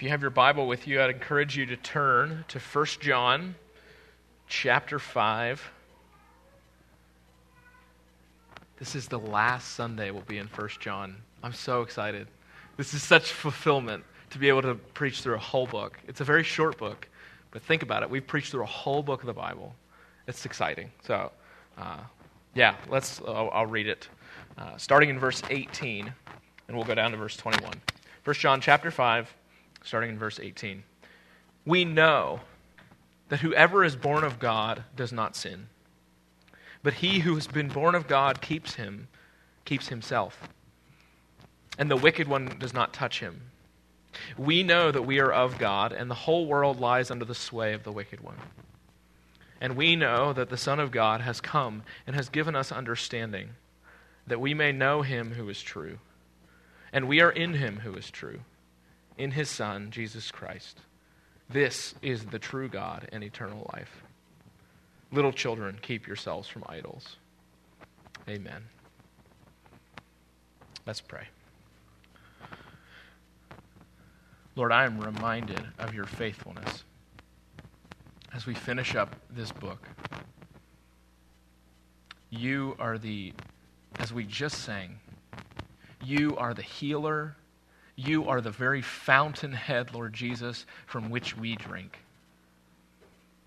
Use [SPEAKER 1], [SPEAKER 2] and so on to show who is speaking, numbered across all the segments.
[SPEAKER 1] If you have your Bible with you, I'd encourage you to turn to 1 John chapter 5. This is the last Sunday we'll be in 1 John. I'm so excited. This is such fulfillment to be able to preach through a whole book. It's a very short book, but think about it. We've preached through a whole book of the Bible. It's exciting. So, uh, yeah, let's. I'll, I'll read it, uh, starting in verse 18, and we'll go down to verse 21. 1 John chapter 5 starting in verse 18. We know that whoever is born of God does not sin. But he who has been born of God keeps him, keeps himself. And the wicked one does not touch him. We know that we are of God, and the whole world lies under the sway of the wicked one. And we know that the Son of God has come and has given us understanding, that we may know him who is true. And we are in him who is true in his Son, Jesus Christ. This is the true God and eternal life. Little children, keep yourselves from idols. Amen. Let's pray. Lord, I am reminded of your faithfulness as we finish up this book. You are the, as we just sang, you are the healer you are the very fountainhead, Lord Jesus, from which we drink.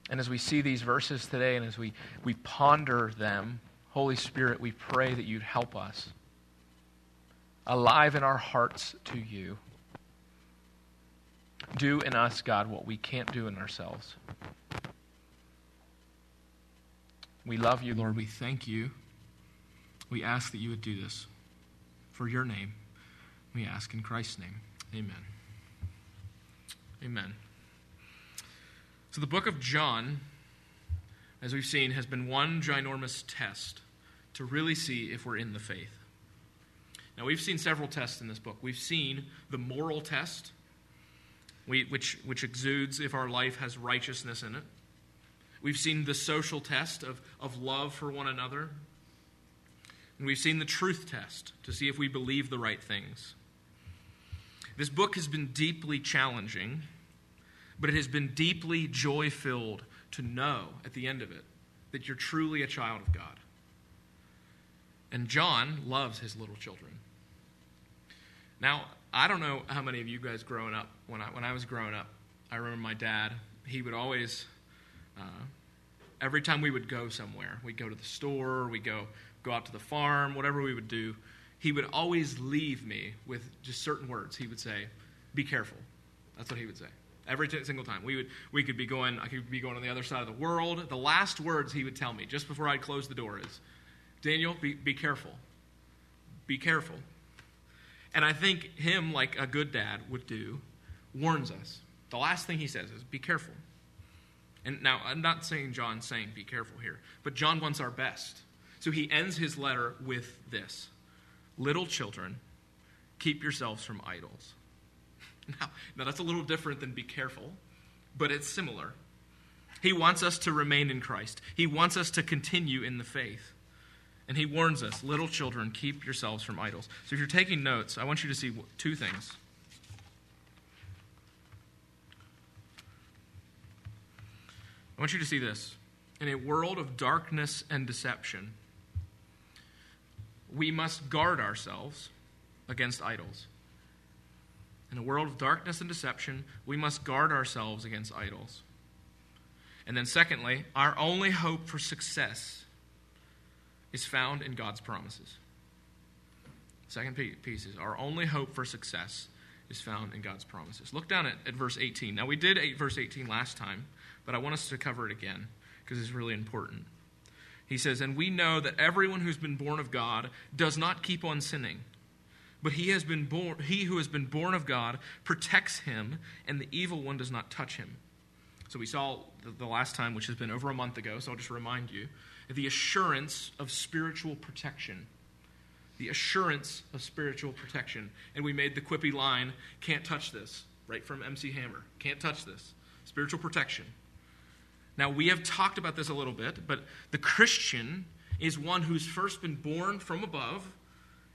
[SPEAKER 1] And as we see these verses today and as we, we ponder them, Holy Spirit, we pray that you'd help us. Alive in our hearts to you. Do in us, God, what we can't do in ourselves. We love you, Lord. We thank you. We ask that you would do this for your name. We ask in Christ's name. Amen. Amen. So, the book of John, as we've seen, has been one ginormous test to really see if we're in the faith. Now, we've seen several tests in this book. We've seen the moral test, which, which exudes if our life has righteousness in it. We've seen the social test of, of love for one another. And we've seen the truth test to see if we believe the right things. This book has been deeply challenging, but it has been deeply joy filled to know at the end of it that you're truly a child of God. And John loves his little children. Now, I don't know how many of you guys growing up, when I, when I was growing up, I remember my dad, he would always, uh, every time we would go somewhere, we'd go to the store, we'd go, go out to the farm, whatever we would do, he would always leave me with just certain words. He would say, "Be careful." That's what he would say every t- single time. We would we could be going. I could be going on the other side of the world. The last words he would tell me just before I'd close the door is, "Daniel, be, be careful. Be careful." And I think him, like a good dad would do, warns us. The last thing he says is, "Be careful." And now I'm not saying John's saying be careful here, but John wants our best. So he ends his letter with this Little children, keep yourselves from idols. Now, now, that's a little different than be careful, but it's similar. He wants us to remain in Christ, He wants us to continue in the faith. And He warns us little children, keep yourselves from idols. So if you're taking notes, I want you to see two things. I want you to see this. In a world of darkness and deception, we must guard ourselves against idols. In a world of darkness and deception, we must guard ourselves against idols. And then, secondly, our only hope for success is found in God's promises. Second piece is our only hope for success is found in God's promises. Look down at, at verse 18. Now, we did verse 18 last time, but I want us to cover it again because it's really important. He says, And we know that everyone who's been born of God does not keep on sinning. But he, has been born, he who has been born of God protects him, and the evil one does not touch him. So we saw the last time, which has been over a month ago, so I'll just remind you the assurance of spiritual protection. The assurance of spiritual protection. And we made the quippy line, can't touch this, right from MC Hammer. Can't touch this. Spiritual protection. Now, we have talked about this a little bit, but the Christian is one who's first been born from above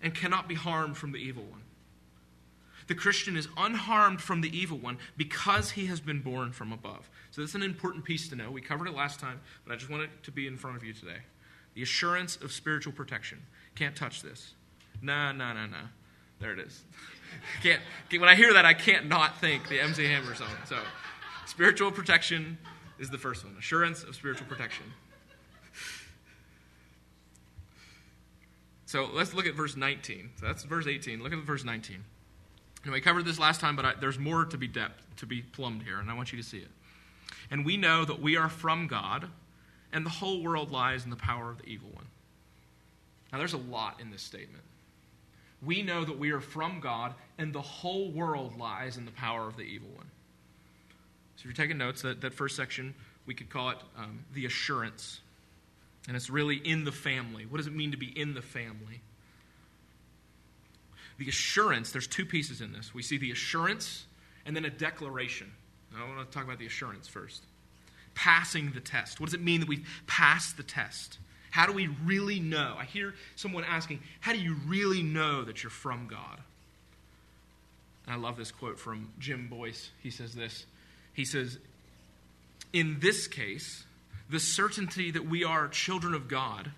[SPEAKER 1] and cannot be harmed from the evil one. The Christian is unharmed from the evil one because he has been born from above. So, that's an important piece to know. We covered it last time, but I just want it to be in front of you today. The assurance of spiritual protection. Can't touch this. Nah, nah, nah, nah. There it is. can't, when I hear that, I can't not think the MC Hammer song. So, spiritual protection is the first one. Assurance of spiritual protection. So let's look at verse 19. So that's verse 18. Look at verse 19. And we covered this last time, but I, there's more to be depth, to be plumbed here, and I want you to see it. And we know that we are from God, and the whole world lies in the power of the evil one. Now, there's a lot in this statement. We know that we are from God, and the whole world lies in the power of the evil one. So, if you're taking notes, that, that first section, we could call it um, the assurance and it's really in the family. What does it mean to be in the family? The assurance, there's two pieces in this. We see the assurance and then a declaration. Now, I want to talk about the assurance first. Passing the test. What does it mean that we pass the test? How do we really know? I hear someone asking, How do you really know that you're from God? And I love this quote from Jim Boice. He says this He says, In this case, the certainty that we are children of God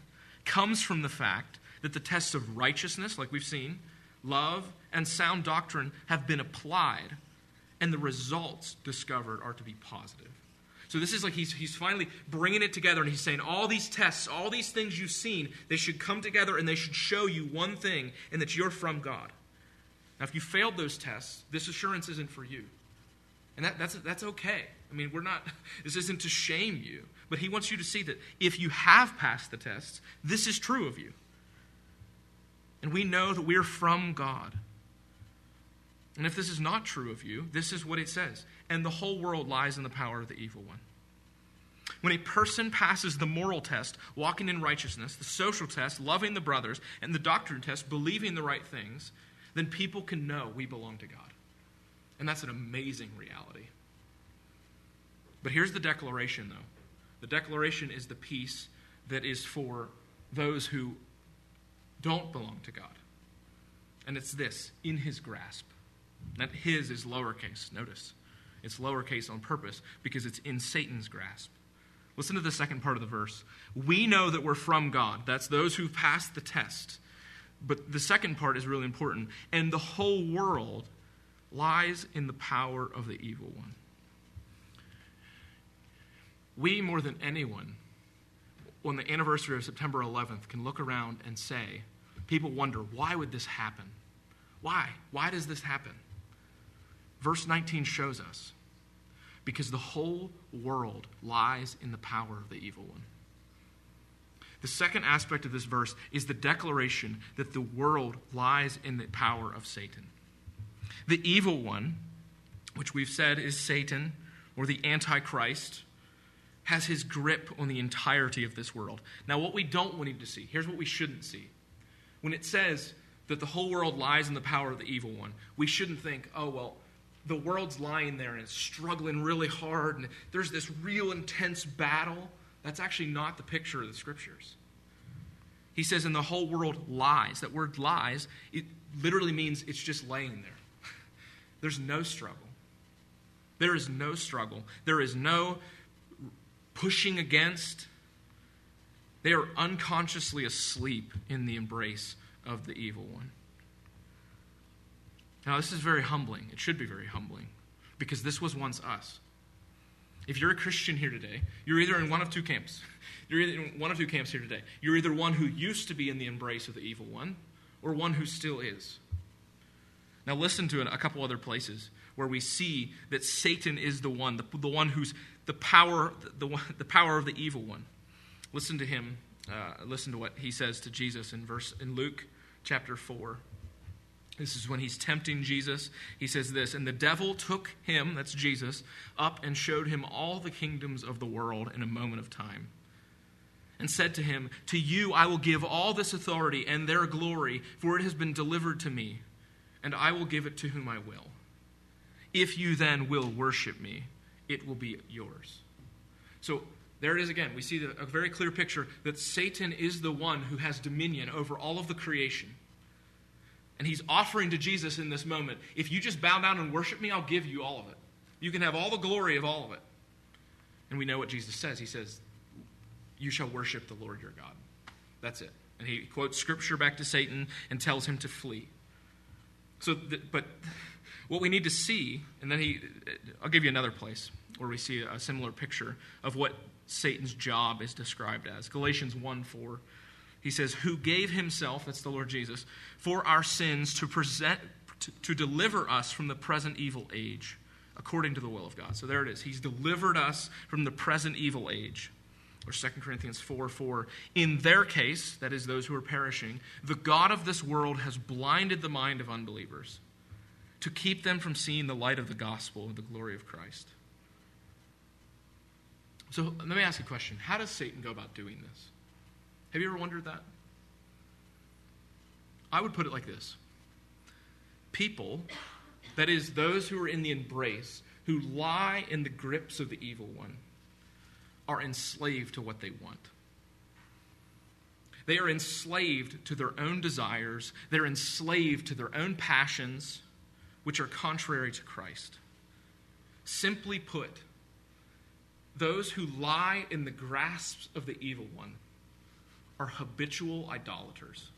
[SPEAKER 1] comes from the fact that the tests of righteousness, like we've seen, love, and sound doctrine have been applied, and the results discovered are to be positive. So this is like he's, he's finally bringing it together, and he's saying all these tests, all these things you've seen, they should come together and they should show you one thing, and that you're from God. Now, if you failed those tests, this assurance isn't for you. And that, that's, that's okay. I mean, we're not, this isn't to shame you. But he wants you to see that if you have passed the tests, this is true of you. And we know that we're from God. And if this is not true of you, this is what it says. And the whole world lies in the power of the evil one. When a person passes the moral test, walking in righteousness, the social test, loving the brothers, and the doctrine test, believing the right things, then people can know we belong to God. And that's an amazing reality. But here's the declaration, though the declaration is the peace that is for those who don't belong to God. And it's this in his grasp. That his is lowercase. Notice. It's lowercase on purpose because it's in Satan's grasp. Listen to the second part of the verse. We know that we're from God. That's those who've passed the test. But the second part is really important. And the whole world lies in the power of the evil one. We, more than anyone, on the anniversary of September 11th, can look around and say, people wonder, why would this happen? Why? Why does this happen? Verse 19 shows us because the whole world lies in the power of the evil one. The second aspect of this verse is the declaration that the world lies in the power of Satan. The evil one, which we've said is Satan or the Antichrist, has his grip on the entirety of this world. Now, what we don't want him to see, here's what we shouldn't see. When it says that the whole world lies in the power of the evil one, we shouldn't think, oh, well, the world's lying there and it's struggling really hard and there's this real intense battle. That's actually not the picture of the scriptures. He says, and the whole world lies. That word lies, it literally means it's just laying there. There's no struggle. There is no struggle. There is no pushing against. They are unconsciously asleep in the embrace of the evil one. Now, this is very humbling. It should be very humbling because this was once us. If you're a Christian here today, you're either in one of two camps. You're either in one of two camps here today. You're either one who used to be in the embrace of the evil one or one who still is. Now, listen to a couple other places where we see that Satan is the one, the, the one who's the power, the, the power of the evil one. Listen to him. Uh, listen to what he says to Jesus in verse in Luke chapter four. This is when he's tempting Jesus. He says this, and the devil took him, that's Jesus, up and showed him all the kingdoms of the world in a moment of time. And said to him, To you I will give all this authority and their glory, for it has been delivered to me, and I will give it to whom I will. If you then will worship me, it will be yours. So there it is again. We see the, a very clear picture that Satan is the one who has dominion over all of the creation. And he's offering to Jesus in this moment if you just bow down and worship me, I'll give you all of it. You can have all the glory of all of it. And we know what Jesus says. He says, You shall worship the Lord your God. That's it. And he quotes scripture back to Satan and tells him to flee. So, but what we need to see, and then he, I'll give you another place where we see a similar picture of what Satan's job is described as. Galatians 1 4. He says, Who gave himself, that's the Lord Jesus, for our sins to present, to, to deliver us from the present evil age, according to the will of God. So there it is. He's delivered us from the present evil age. Or 2 Corinthians 4 4. In their case, that is, those who are perishing, the God of this world has blinded the mind of unbelievers to keep them from seeing the light of the gospel and the glory of Christ. So let me ask a question. How does Satan go about doing this? Have you ever wondered that? I would put it like this People, that is, those who are in the embrace, who lie in the grips of the evil one, are enslaved to what they want. They are enslaved to their own desires, they're enslaved to their own passions, which are contrary to Christ. Simply put, those who lie in the grasps of the evil one are habitual idolaters.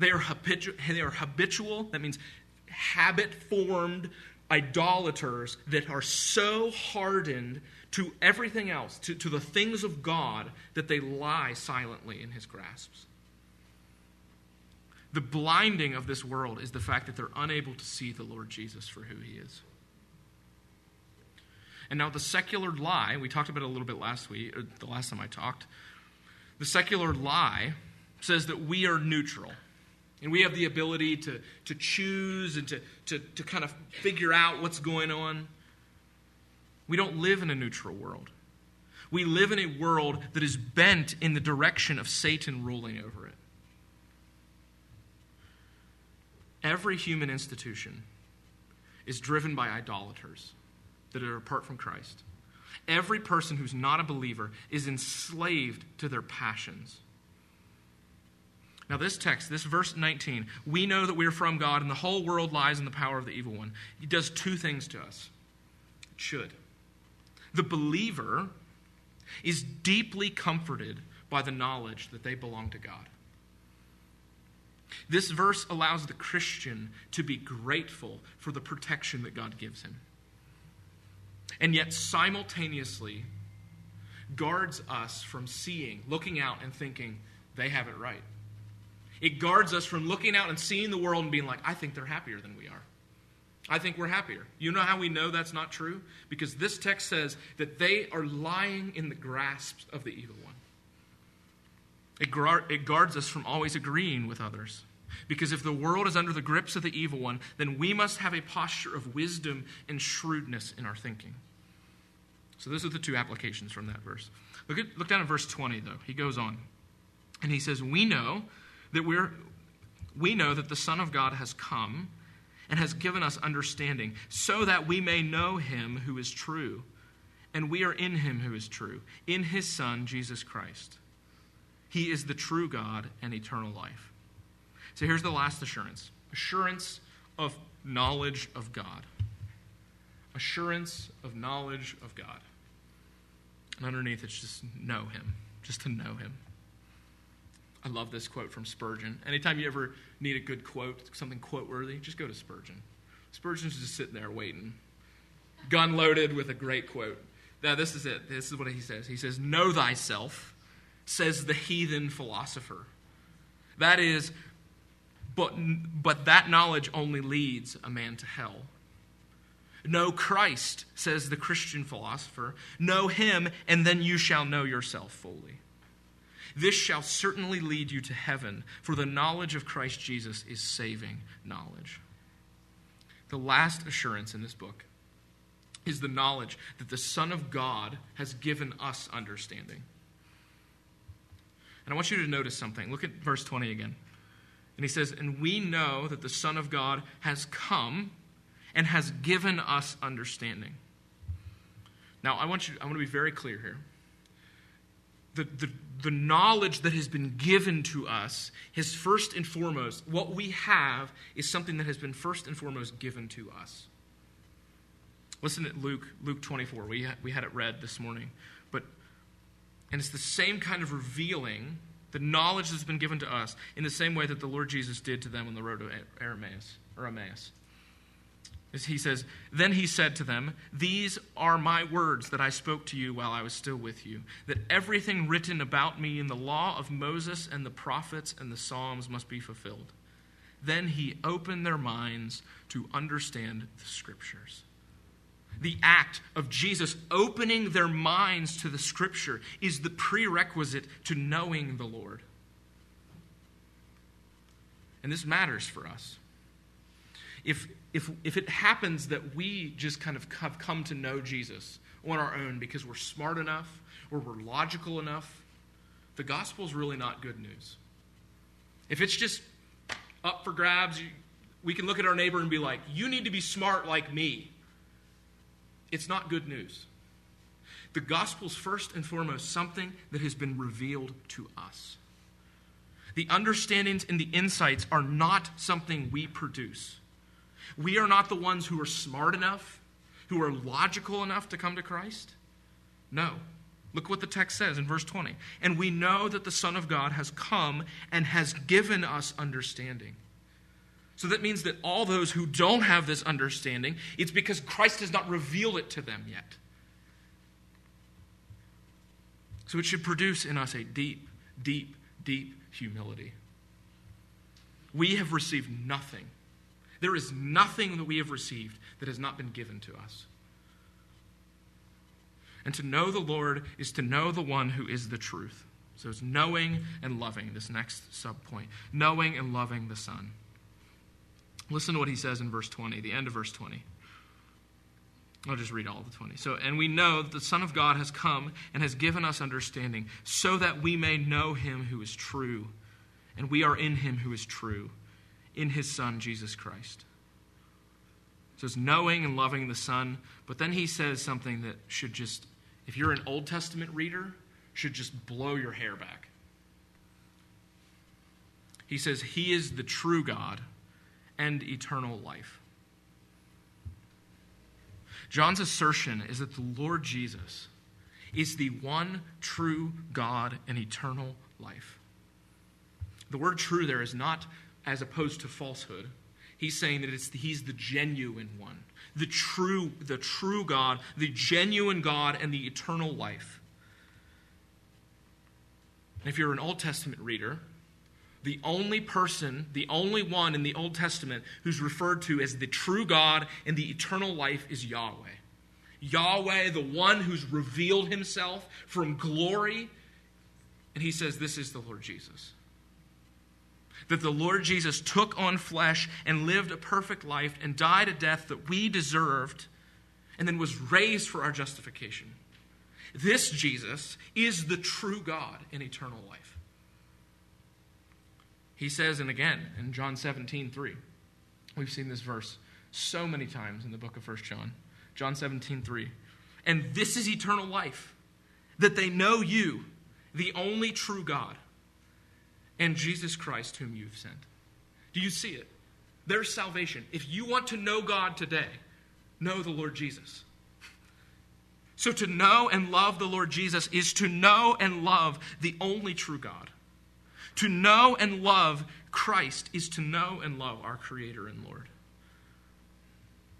[SPEAKER 1] They are, habitu- they are habitual, that means habit formed idolaters that are so hardened to everything else, to, to the things of God, that they lie silently in his grasps. The blinding of this world is the fact that they're unable to see the Lord Jesus for who he is. And now the secular lie, we talked about it a little bit last week, or the last time I talked. The secular lie says that we are neutral. And we have the ability to, to choose and to, to, to kind of figure out what's going on. We don't live in a neutral world. We live in a world that is bent in the direction of Satan ruling over it. Every human institution is driven by idolaters that are apart from Christ. Every person who's not a believer is enslaved to their passions. Now, this text, this verse 19, we know that we are from God and the whole world lies in the power of the evil one. He does two things to us. It should. The believer is deeply comforted by the knowledge that they belong to God. This verse allows the Christian to be grateful for the protection that God gives him and yet simultaneously guards us from seeing, looking out, and thinking they have it right. It guards us from looking out and seeing the world and being like, I think they're happier than we are. I think we're happier. You know how we know that's not true? Because this text says that they are lying in the grasp of the evil one. It, it guards us from always agreeing with others. Because if the world is under the grips of the evil one, then we must have a posture of wisdom and shrewdness in our thinking. So those are the two applications from that verse. Look, at, look down at verse 20, though. He goes on. And he says, We know that we're we know that the Son of God has come and has given us understanding, so that we may know him who is true. And we are in him who is true, in his Son, Jesus Christ. He is the true God and eternal life. So here's the last assurance assurance of knowledge of God. Assurance of knowledge of God. And underneath, it's just know Him, just to know Him. I love this quote from Spurgeon. Anytime you ever need a good quote, something quote worthy, just go to Spurgeon. Spurgeon's just sitting there waiting, gun loaded with a great quote. Now, this is it. This is what he says. He says, Know thyself, says the heathen philosopher. That is, but, but that knowledge only leads a man to hell. Know Christ, says the Christian philosopher. Know him, and then you shall know yourself fully. This shall certainly lead you to heaven, for the knowledge of Christ Jesus is saving knowledge. The last assurance in this book is the knowledge that the Son of God has given us understanding. And I want you to notice something. Look at verse 20 again. And he says, And we know that the Son of God has come and has given us understanding. Now, I want you I want to be very clear here. the, the, the knowledge that has been given to us is first and foremost, what we have is something that has been first and foremost given to us. Listen to Luke, Luke 24. We, we had it read this morning. But, and it's the same kind of revealing, the knowledge that's been given to us, in the same way that the Lord Jesus did to them on the road to Emmaus. He says, Then he said to them, These are my words that I spoke to you while I was still with you, that everything written about me in the law of Moses and the prophets and the Psalms must be fulfilled. Then he opened their minds to understand the scriptures. The act of Jesus opening their minds to the scripture is the prerequisite to knowing the Lord. And this matters for us. If, if, if it happens that we just kind of have come to know Jesus on our own because we're smart enough or we're logical enough, the gospel is really not good news. If it's just up for grabs, we can look at our neighbor and be like, you need to be smart like me it's not good news. The gospel is first and foremost something that has been revealed to us. The understandings and the insights are not something we produce. We are not the ones who are smart enough, who are logical enough to come to Christ. No. Look what the text says in verse 20. And we know that the Son of God has come and has given us understanding. So that means that all those who don't have this understanding, it's because Christ has not revealed it to them yet. So it should produce in us a deep, deep, deep humility. We have received nothing. There is nothing that we have received that has not been given to us. And to know the Lord is to know the one who is the truth. So it's knowing and loving, this next sub point. Knowing and loving the Son. Listen to what he says in verse 20, the end of verse 20. I'll just read all the 20. So, and we know that the Son of God has come and has given us understanding, so that we may know him who is true. And we are in him who is true, in his Son, Jesus Christ. So it's knowing and loving the Son, but then he says something that should just, if you're an Old Testament reader, should just blow your hair back. He says, He is the true God and eternal life. John's assertion is that the Lord Jesus is the one true God and eternal life. The word true there is not as opposed to falsehood. He's saying that it's he's the genuine one, the true, the true God, the genuine God, and the eternal life. And if you're an Old Testament reader, the only person, the only one in the Old Testament who's referred to as the true God and the eternal life is Yahweh. Yahweh, the one who's revealed himself from glory. And he says, This is the Lord Jesus. That the Lord Jesus took on flesh and lived a perfect life and died a death that we deserved and then was raised for our justification. This Jesus is the true God in eternal life. He says, and again in John 17, 3, we've seen this verse so many times in the book of 1 John. John 17, 3. And this is eternal life, that they know you, the only true God, and Jesus Christ, whom you've sent. Do you see it? There's salvation. If you want to know God today, know the Lord Jesus. So to know and love the Lord Jesus is to know and love the only true God. To know and love Christ is to know and love our Creator and Lord.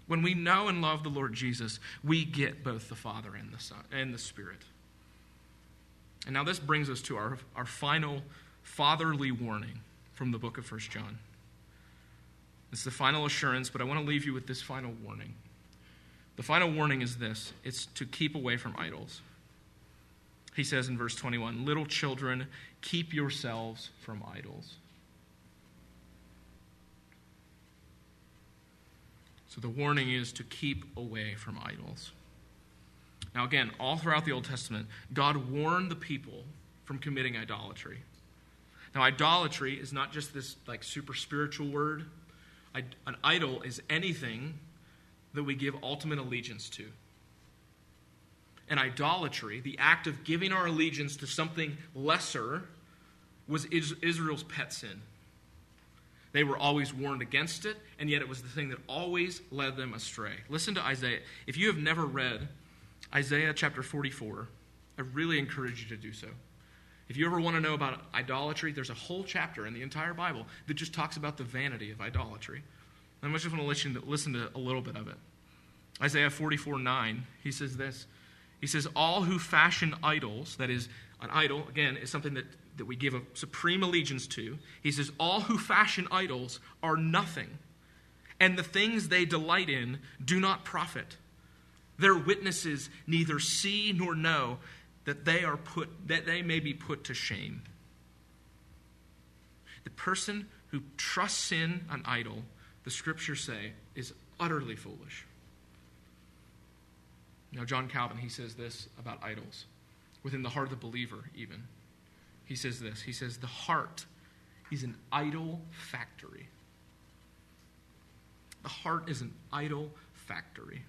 [SPEAKER 1] When we know and love the Lord Jesus, we get both the Father and the Son and the Spirit. And now this brings us to our, our final fatherly warning from the book of 1 John. It's the final assurance, but I want to leave you with this final warning. The final warning is this it's to keep away from idols. He says in verse 21 Little children, keep yourselves from idols. So the warning is to keep away from idols. Now, again, all throughout the Old Testament, God warned the people from committing idolatry. Now, idolatry is not just this like super spiritual word. An idol is anything that we give ultimate allegiance to. and idolatry, the act of giving our allegiance to something lesser, was Israel's pet sin. They were always warned against it, and yet it was the thing that always led them astray. Listen to Isaiah. If you have never read Isaiah chapter 44, I really encourage you to do so. If you ever want to know about idolatry, there's a whole chapter in the entire Bible that just talks about the vanity of idolatry. I'm just going to listen to, listen to a little bit of it. Isaiah 44 9, he says this. He says, All who fashion idols, that is, an idol, again, is something that, that we give a supreme allegiance to. He says, All who fashion idols are nothing, and the things they delight in do not profit. Their witnesses neither see nor know that they are put that they may be put to shame. The person who trusts in an idol, the scriptures say, is utterly foolish. Now, John Calvin, he says this about idols, within the heart of the believer, even. He says this He says, The heart is an idol factory. The heart is an idol factory.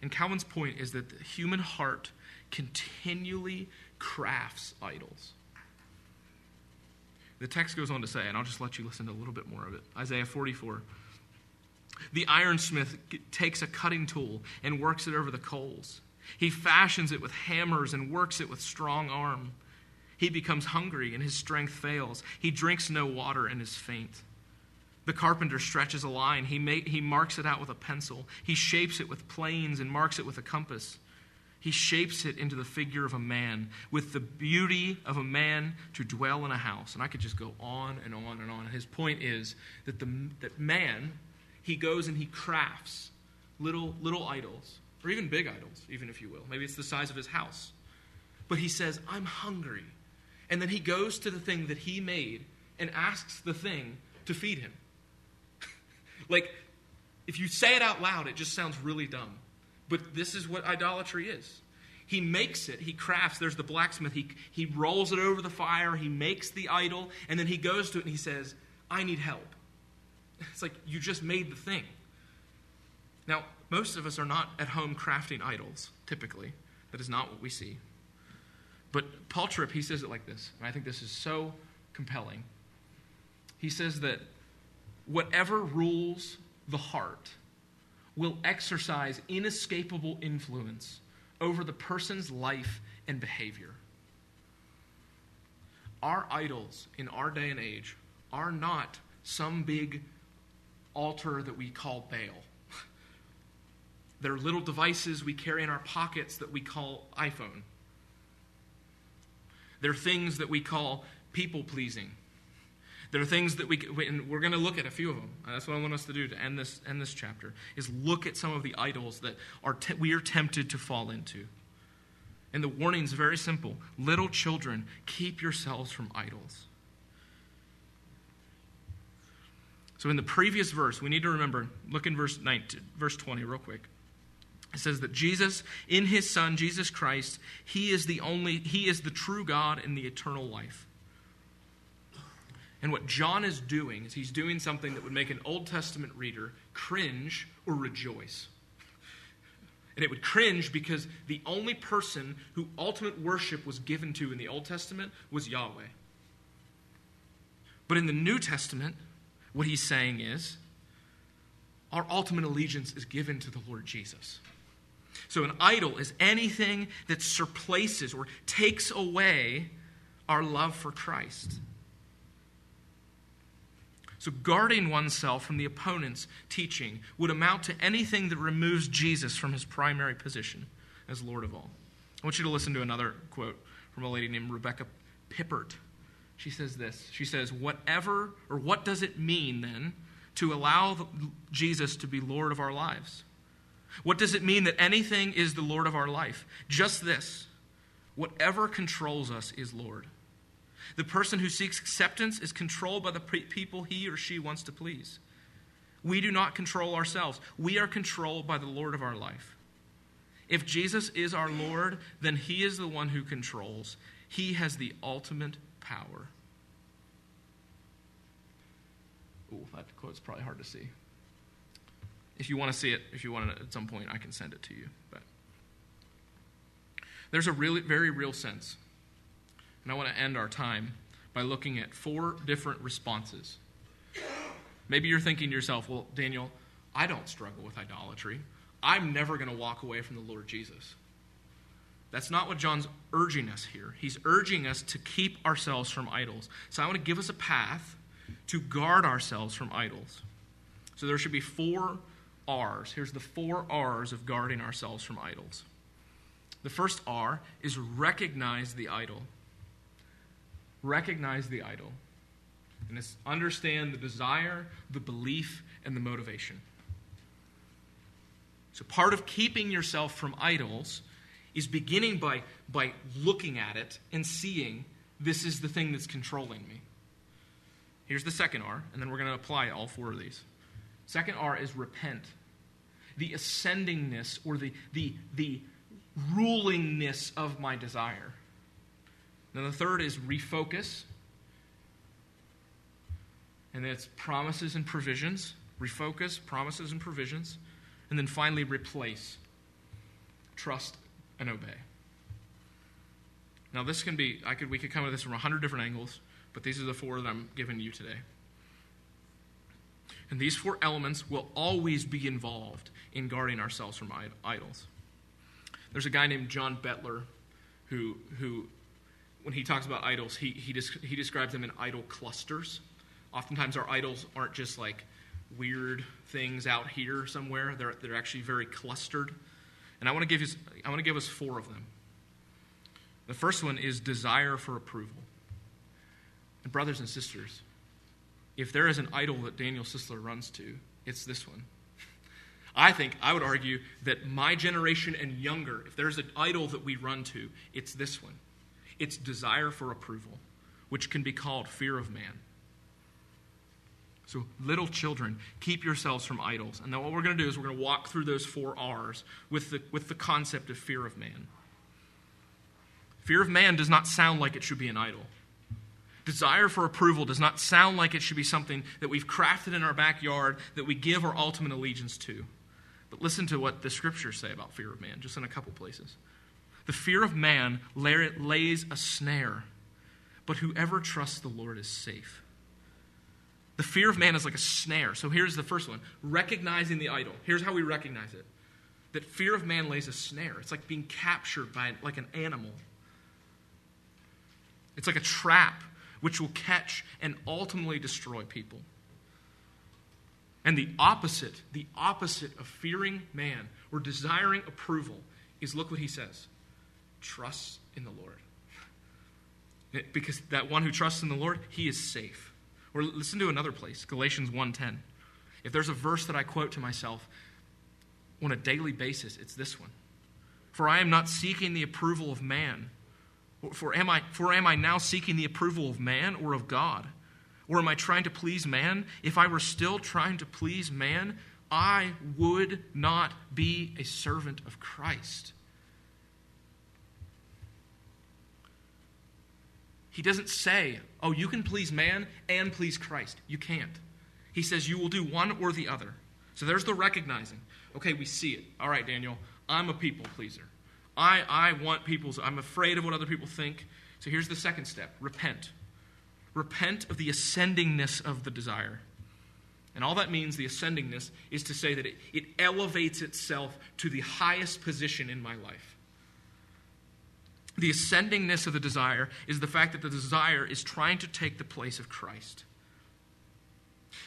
[SPEAKER 1] And Calvin's point is that the human heart continually crafts idols. The text goes on to say, and I'll just let you listen to a little bit more of it Isaiah 44. The ironsmith takes a cutting tool and works it over the coals. He fashions it with hammers and works it with strong arm. He becomes hungry and his strength fails. He drinks no water and is faint. The carpenter stretches a line. He, ma- he marks it out with a pencil. He shapes it with planes and marks it with a compass. He shapes it into the figure of a man, with the beauty of a man to dwell in a house. And I could just go on and on and on. And His point is that, the, that man he goes and he crafts little, little idols, or even big idols, even if you will. Maybe it's the size of his house. But he says, I'm hungry. And then he goes to the thing that he made and asks the thing to feed him. like, if you say it out loud, it just sounds really dumb. But this is what idolatry is. He makes it, he crafts, there's the blacksmith, he, he rolls it over the fire, he makes the idol, and then he goes to it and he says, I need help. It's like you just made the thing. Now, most of us are not at home crafting idols, typically. That is not what we see. But Paul Tripp, he says it like this, and I think this is so compelling. He says that whatever rules the heart will exercise inescapable influence over the person's life and behavior. Our idols in our day and age are not some big altar that we call Baal. They're little devices we carry in our pockets that we call iPhone. They're things that we call people pleasing. There are things that we and we're going to look at a few of them. Uh, that's what I want us to do to end this end this chapter is look at some of the idols that are te- we are tempted to fall into. And the warning is very simple: little children, keep yourselves from idols. So in the previous verse, we need to remember, look in verse 19, verse 20 real quick. It says that Jesus, in his Son, Jesus Christ, he is the only, he is the true God and the eternal life. And what John is doing is he's doing something that would make an Old Testament reader cringe or rejoice. And it would cringe because the only person who ultimate worship was given to in the Old Testament was Yahweh. But in the New Testament, what he's saying is our ultimate allegiance is given to the Lord Jesus. So, an idol is anything that surplaces or takes away our love for Christ. So, guarding oneself from the opponent's teaching would amount to anything that removes Jesus from his primary position as Lord of all. I want you to listen to another quote from a lady named Rebecca Pippert she says this. She says, Whatever, or what does it mean then to allow Jesus to be Lord of our lives? What does it mean that anything is the Lord of our life? Just this whatever controls us is Lord. The person who seeks acceptance is controlled by the people he or she wants to please. We do not control ourselves, we are controlled by the Lord of our life. If Jesus is our Lord, then he is the one who controls. He has the ultimate power. Ooh, that quote's probably hard to see. If you want to see it, if you want it at some point, I can send it to you. But There's a really, very real sense. And I want to end our time by looking at four different responses. Maybe you're thinking to yourself, well, Daniel, I don't struggle with idolatry. I'm never going to walk away from the Lord Jesus. That's not what John's urging us here. He's urging us to keep ourselves from idols. So I want to give us a path to guard ourselves from idols. So there should be four R's. Here's the four R's of guarding ourselves from idols. The first R is recognize the idol. Recognize the idol. And understand the desire, the belief, and the motivation. So part of keeping yourself from idols is beginning by, by looking at it and seeing this is the thing that's controlling me. Here's the second R, and then we're going to apply all four of these. Second R is repent. The ascendingness or the, the, the rulingness of my desire. Then the third is refocus. And that's promises and provisions. Refocus, promises and provisions. And then finally, replace. Trust and obey. Now, this can be, I could, we could come at this from a hundred different angles, but these are the four that I'm giving you today. And these four elements will always be involved in guarding ourselves from idols. There's a guy named John Bettler who, who when he talks about idols, he, he, he describes them in idol clusters. Oftentimes, our idols aren't just like weird things out here somewhere, they're, they're actually very clustered. And I want, to give you, I want to give us four of them. The first one is desire for approval. And, brothers and sisters, if there is an idol that Daniel Sisler runs to, it's this one. I think, I would argue, that my generation and younger, if there's an idol that we run to, it's this one. It's desire for approval, which can be called fear of man. So, little children, keep yourselves from idols. And then what we're going to do is we're going to walk through those four R's with the, with the concept of fear of man. Fear of man does not sound like it should be an idol. Desire for approval does not sound like it should be something that we've crafted in our backyard that we give our ultimate allegiance to. But listen to what the scriptures say about fear of man, just in a couple places. The fear of man lays a snare, but whoever trusts the Lord is safe. The fear of man is like a snare. So here's the first one recognizing the idol. Here's how we recognize it that fear of man lays a snare. It's like being captured by like an animal. It's like a trap which will catch and ultimately destroy people. And the opposite, the opposite of fearing man or desiring approval is look what he says trust in the Lord. Because that one who trusts in the Lord, he is safe. Or listen to another place, Galatians 1:10. If there's a verse that I quote to myself on a daily basis, it's this one. For I am not seeking the approval of man. For am I for am I now seeking the approval of man or of God? Or am I trying to please man? If I were still trying to please man, I would not be a servant of Christ. He doesn't say, oh, you can please man and please Christ. You can't. He says you will do one or the other. So there's the recognizing. Okay, we see it. All right, Daniel, I'm a people pleaser. I, I want people's, I'm afraid of what other people think. So here's the second step repent. Repent of the ascendingness of the desire. And all that means, the ascendingness, is to say that it, it elevates itself to the highest position in my life. The ascendingness of the desire is the fact that the desire is trying to take the place of Christ.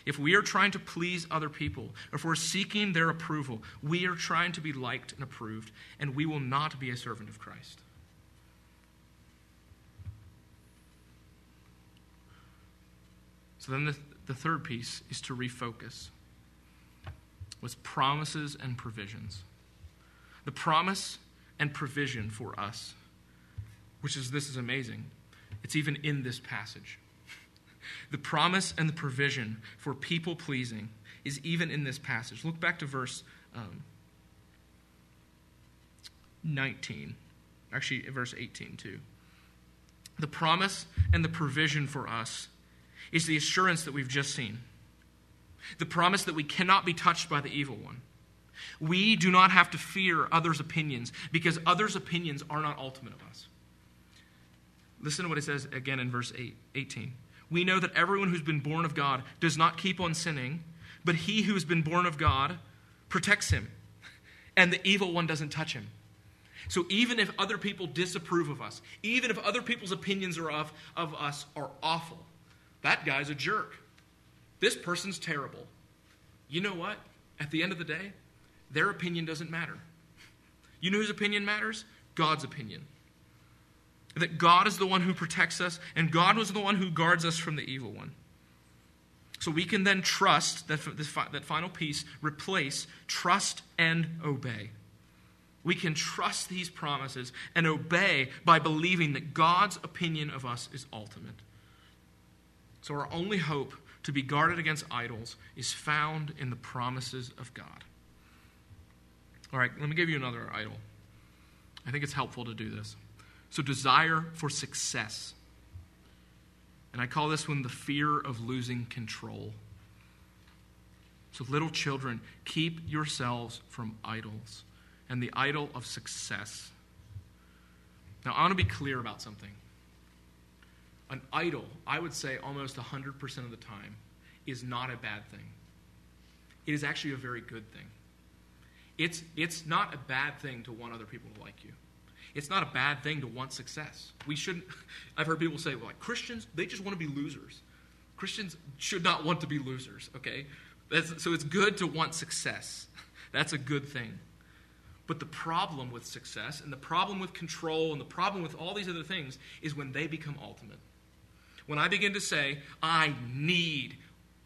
[SPEAKER 1] If we are trying to please other people, if we're seeking their approval, we are trying to be liked and approved, and we will not be a servant of Christ. So then the, the third piece is to refocus with promises and provisions. The promise and provision for us, which is this is amazing. It's even in this passage. The promise and the provision for people pleasing is even in this passage. Look back to verse um, 19, actually, verse 18, too. The promise and the provision for us is the assurance that we've just seen. The promise that we cannot be touched by the evil one. We do not have to fear others' opinions because others' opinions are not ultimate of us. Listen to what it says again in verse 8, 18. We know that everyone who's been born of God does not keep on sinning, but he who's been born of God protects him, and the evil one doesn't touch him. So even if other people disapprove of us, even if other people's opinions are of, of us are awful, that guy's a jerk. This person's terrible. You know what? At the end of the day, their opinion doesn't matter. You know whose opinion matters? God's opinion. That God is the one who protects us, and God was the one who guards us from the evil one. So we can then trust that this, that final piece replace trust and obey. We can trust these promises and obey by believing that God's opinion of us is ultimate. So our only hope to be guarded against idols is found in the promises of God. All right, let me give you another idol. I think it's helpful to do this. So, desire for success. And I call this one the fear of losing control. So, little children, keep yourselves from idols and the idol of success. Now, I want to be clear about something. An idol, I would say almost 100% of the time, is not a bad thing. It is actually a very good thing. It's, it's not a bad thing to want other people to like you. It's not a bad thing to want success. We shouldn't, I've heard people say, well, like Christians, they just want to be losers. Christians should not want to be losers, okay? That's, so it's good to want success. That's a good thing. But the problem with success and the problem with control and the problem with all these other things is when they become ultimate. When I begin to say, I need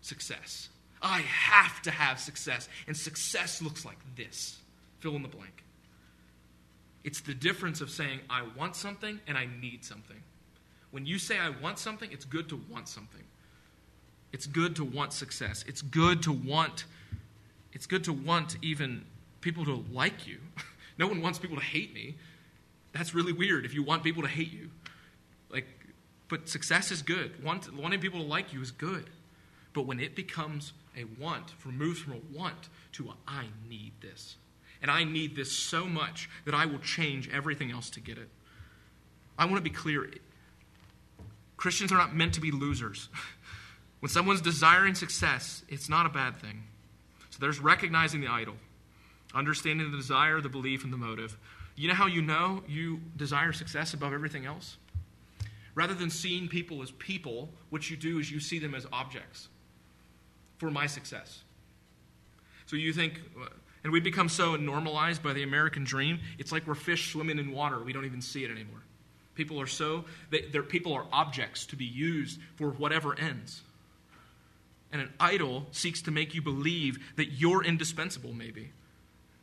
[SPEAKER 1] success, I have to have success, and success looks like this fill in the blank. It's the difference of saying, I want something and I need something. When you say, I want something, it's good to want something. It's good to want success. It's good to want, it's good to want even people to like you. no one wants people to hate me. That's really weird if you want people to hate you. Like, but success is good. Want, wanting people to like you is good. But when it becomes a want, moves from a want to a I need this. And I need this so much that I will change everything else to get it. I want to be clear Christians are not meant to be losers. when someone's desiring success, it's not a bad thing. So there's recognizing the idol, understanding the desire, the belief, and the motive. You know how you know you desire success above everything else? Rather than seeing people as people, what you do is you see them as objects for my success. So you think, and we've become so normalized by the American dream, it's like we're fish swimming in water. We don't even see it anymore. People are so, they, people are objects to be used for whatever ends. And an idol seeks to make you believe that you're indispensable, maybe.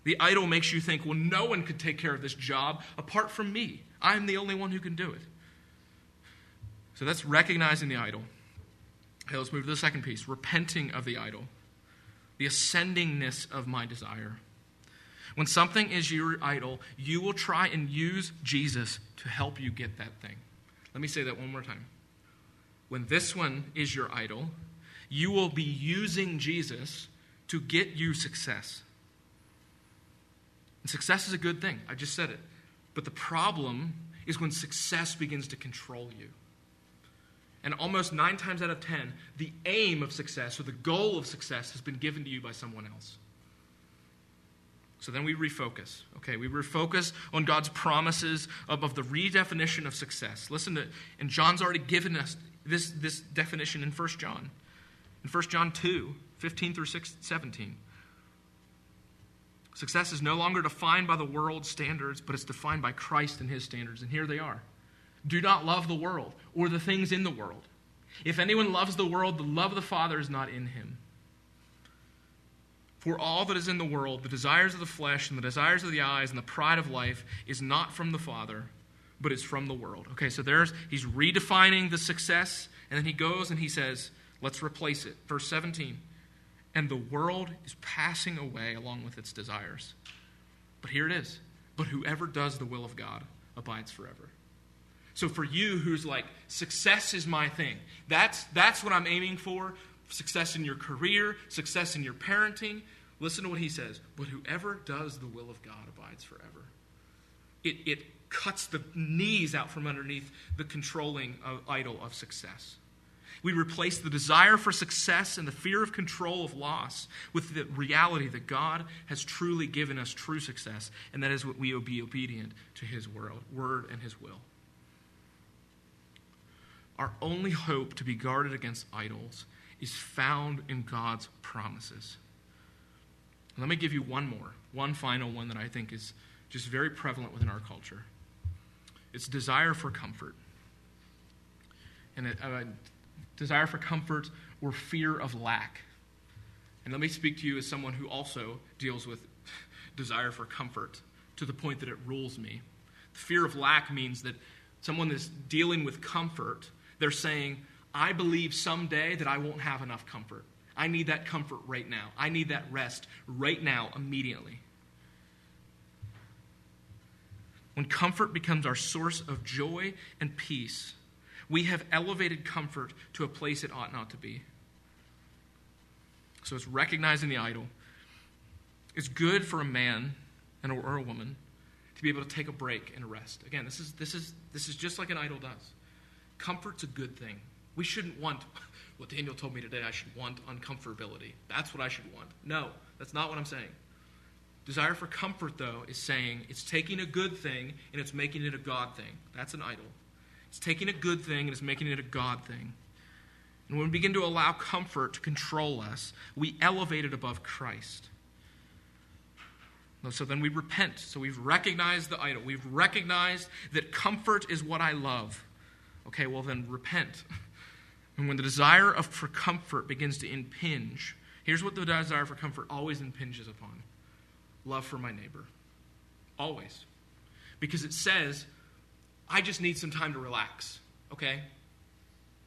[SPEAKER 1] The idol makes you think, well, no one could take care of this job apart from me. I'm the only one who can do it. So that's recognizing the idol. Okay, let's move to the second piece repenting of the idol, the ascendingness of my desire. When something is your idol, you will try and use Jesus to help you get that thing. Let me say that one more time. When this one is your idol, you will be using Jesus to get you success. And success is a good thing. I just said it. But the problem is when success begins to control you. And almost nine times out of ten, the aim of success or the goal of success has been given to you by someone else. So then we refocus. Okay, we refocus on God's promises of, the redefinition of success. Listen to, and John's already given us this, this definition in 1 John. In 1 John 2, 15 through 6, 17. Success is no longer defined by the world's standards, but it's defined by Christ and his standards. And here they are. Do not love the world or the things in the world. If anyone loves the world, the love of the Father is not in him. For all that is in the world, the desires of the flesh and the desires of the eyes and the pride of life, is not from the Father, but is from the world. Okay, so there's he's redefining the success, and then he goes and he says, let's replace it. Verse 17. And the world is passing away along with its desires. But here it is. But whoever does the will of God abides forever. So for you who's like, success is my thing, that's, that's what I'm aiming for success in your career, success in your parenting, Listen to what he says. But whoever does the will of God abides forever. It, it cuts the knees out from underneath the controlling of, idol of success. We replace the desire for success and the fear of control of loss with the reality that God has truly given us true success, and that is what we be obedient to His word and His will. Our only hope to be guarded against idols is found in God's promises. Let me give you one more, one final one that I think is just very prevalent within our culture. It's desire for comfort. And a, a uh, desire for comfort or fear of lack. And let me speak to you as someone who also deals with desire for comfort to the point that it rules me. The fear of lack means that someone is dealing with comfort, they're saying, I believe someday that I won't have enough comfort. I need that comfort right now. I need that rest right now, immediately. When comfort becomes our source of joy and peace, we have elevated comfort to a place it ought not to be. So it's recognizing the idol. It's good for a man and or a woman to be able to take a break and rest. Again, this is this is this is just like an idol does. Comfort's a good thing. We shouldn't want what Daniel told me today. I should want uncomfortability. That's what I should want. No, that's not what I'm saying. Desire for comfort, though, is saying it's taking a good thing and it's making it a God thing. That's an idol. It's taking a good thing and it's making it a God thing. And when we begin to allow comfort to control us, we elevate it above Christ. So then we repent. So we've recognized the idol. We've recognized that comfort is what I love. Okay, well then repent. And when the desire of, for comfort begins to impinge, here's what the desire for comfort always impinges upon love for my neighbor. Always. Because it says, I just need some time to relax, okay?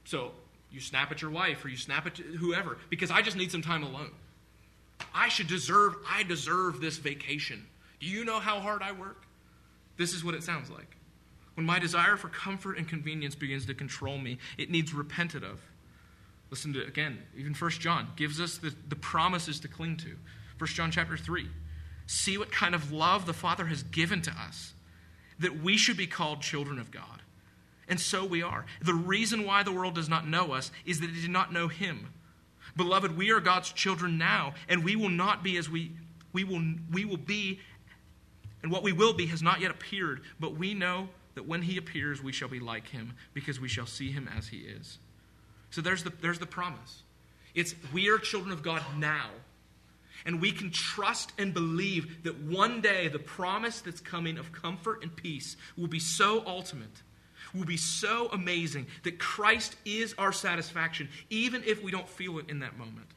[SPEAKER 1] So you snap at your wife or you snap at whoever because I just need some time alone. I should deserve, I deserve this vacation. Do you know how hard I work? This is what it sounds like. When my desire for comfort and convenience begins to control me, it needs repented of. Listen to again, even First John gives us the, the promises to cling to. First John chapter 3. See what kind of love the Father has given to us, that we should be called children of God. And so we are. The reason why the world does not know us is that it did not know him. Beloved, we are God's children now, and we will not be as we we will we will be and what we will be has not yet appeared, but we know that when he appears, we shall be like him, because we shall see him as he is. So there's the, there's the promise. It's we are children of God now. And we can trust and believe that one day the promise that's coming of comfort and peace will be so ultimate, will be so amazing that Christ is our satisfaction, even if we don't feel it in that moment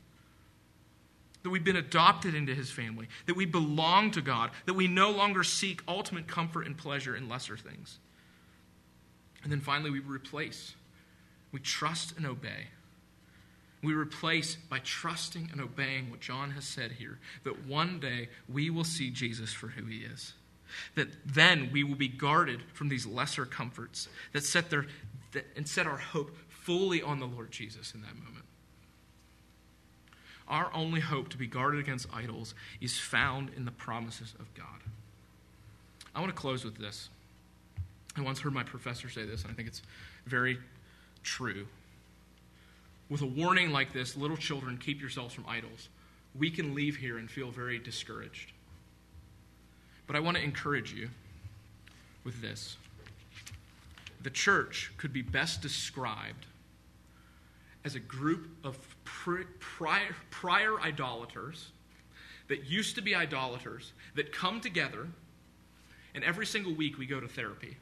[SPEAKER 1] that we've been adopted into his family, that we belong to God, that we no longer seek ultimate comfort and pleasure in lesser things. And then finally, we replace. We trust and obey. We replace by trusting and obeying what John has said here that one day we will see Jesus for who he is. That then we will be guarded from these lesser comforts that set their that, and set our hope fully on the Lord Jesus in that moment. Our only hope to be guarded against idols is found in the promises of God. I want to close with this. I once heard my professor say this, and I think it's very true. With a warning like this, little children, keep yourselves from idols, we can leave here and feel very discouraged. But I want to encourage you with this. The church could be best described as a group of prior, prior idolaters that used to be idolaters that come together, and every single week we go to therapy.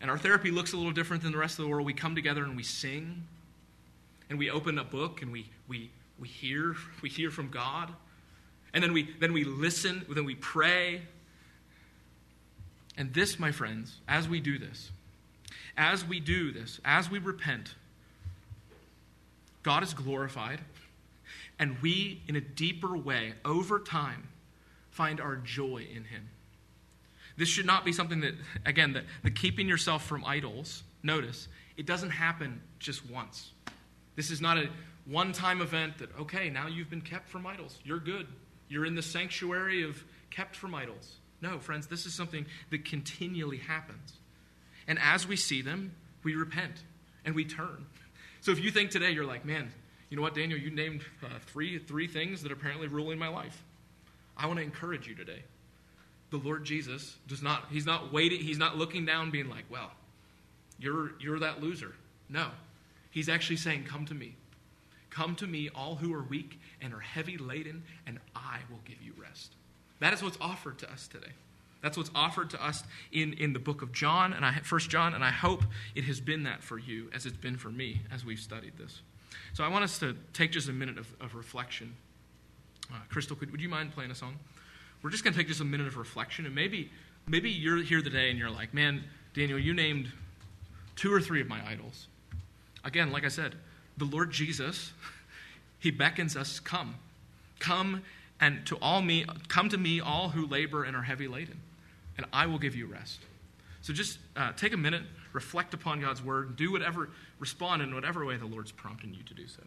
[SPEAKER 1] And our therapy looks a little different than the rest of the world. We come together and we sing, and we open a book and we, we, we, hear, we hear from God. And then we, then we listen, then we pray. And this, my friends, as we do this, as we do this, as we repent, God is glorified, and we, in a deeper way, over time, find our joy in Him. This should not be something that, again, the, the keeping yourself from idols, notice, it doesn't happen just once. This is not a one time event that, okay, now you've been kept from idols. You're good. You're in the sanctuary of kept from idols. No, friends, this is something that continually happens. And as we see them, we repent and we turn. So if you think today, you're like, man, you know what, Daniel, you named uh, three, three things that are apparently ruling my life. I want to encourage you today. The Lord Jesus does not, he's not waiting, he's not looking down being like, well, you're, you're that loser. No. He's actually saying, come to me. Come to me, all who are weak and are heavy laden, and I will give you rest. That is what's offered to us today. That's what's offered to us in, in the book of John and I, First John, and I hope it has been that for you as it's been for me as we've studied this. So I want us to take just a minute of, of reflection. Uh, Crystal, could, would you mind playing a song? We're just going to take just a minute of reflection, and maybe maybe you're here today and you're like, man, Daniel, you named two or three of my idols. Again, like I said, the Lord Jesus, he beckons us, come. Come and to all me, come to me, all who labor and are heavy laden, and I will give you rest. So just uh, take a minute, reflect upon God's word, do whatever, respond in whatever way the Lord's prompting you to do so.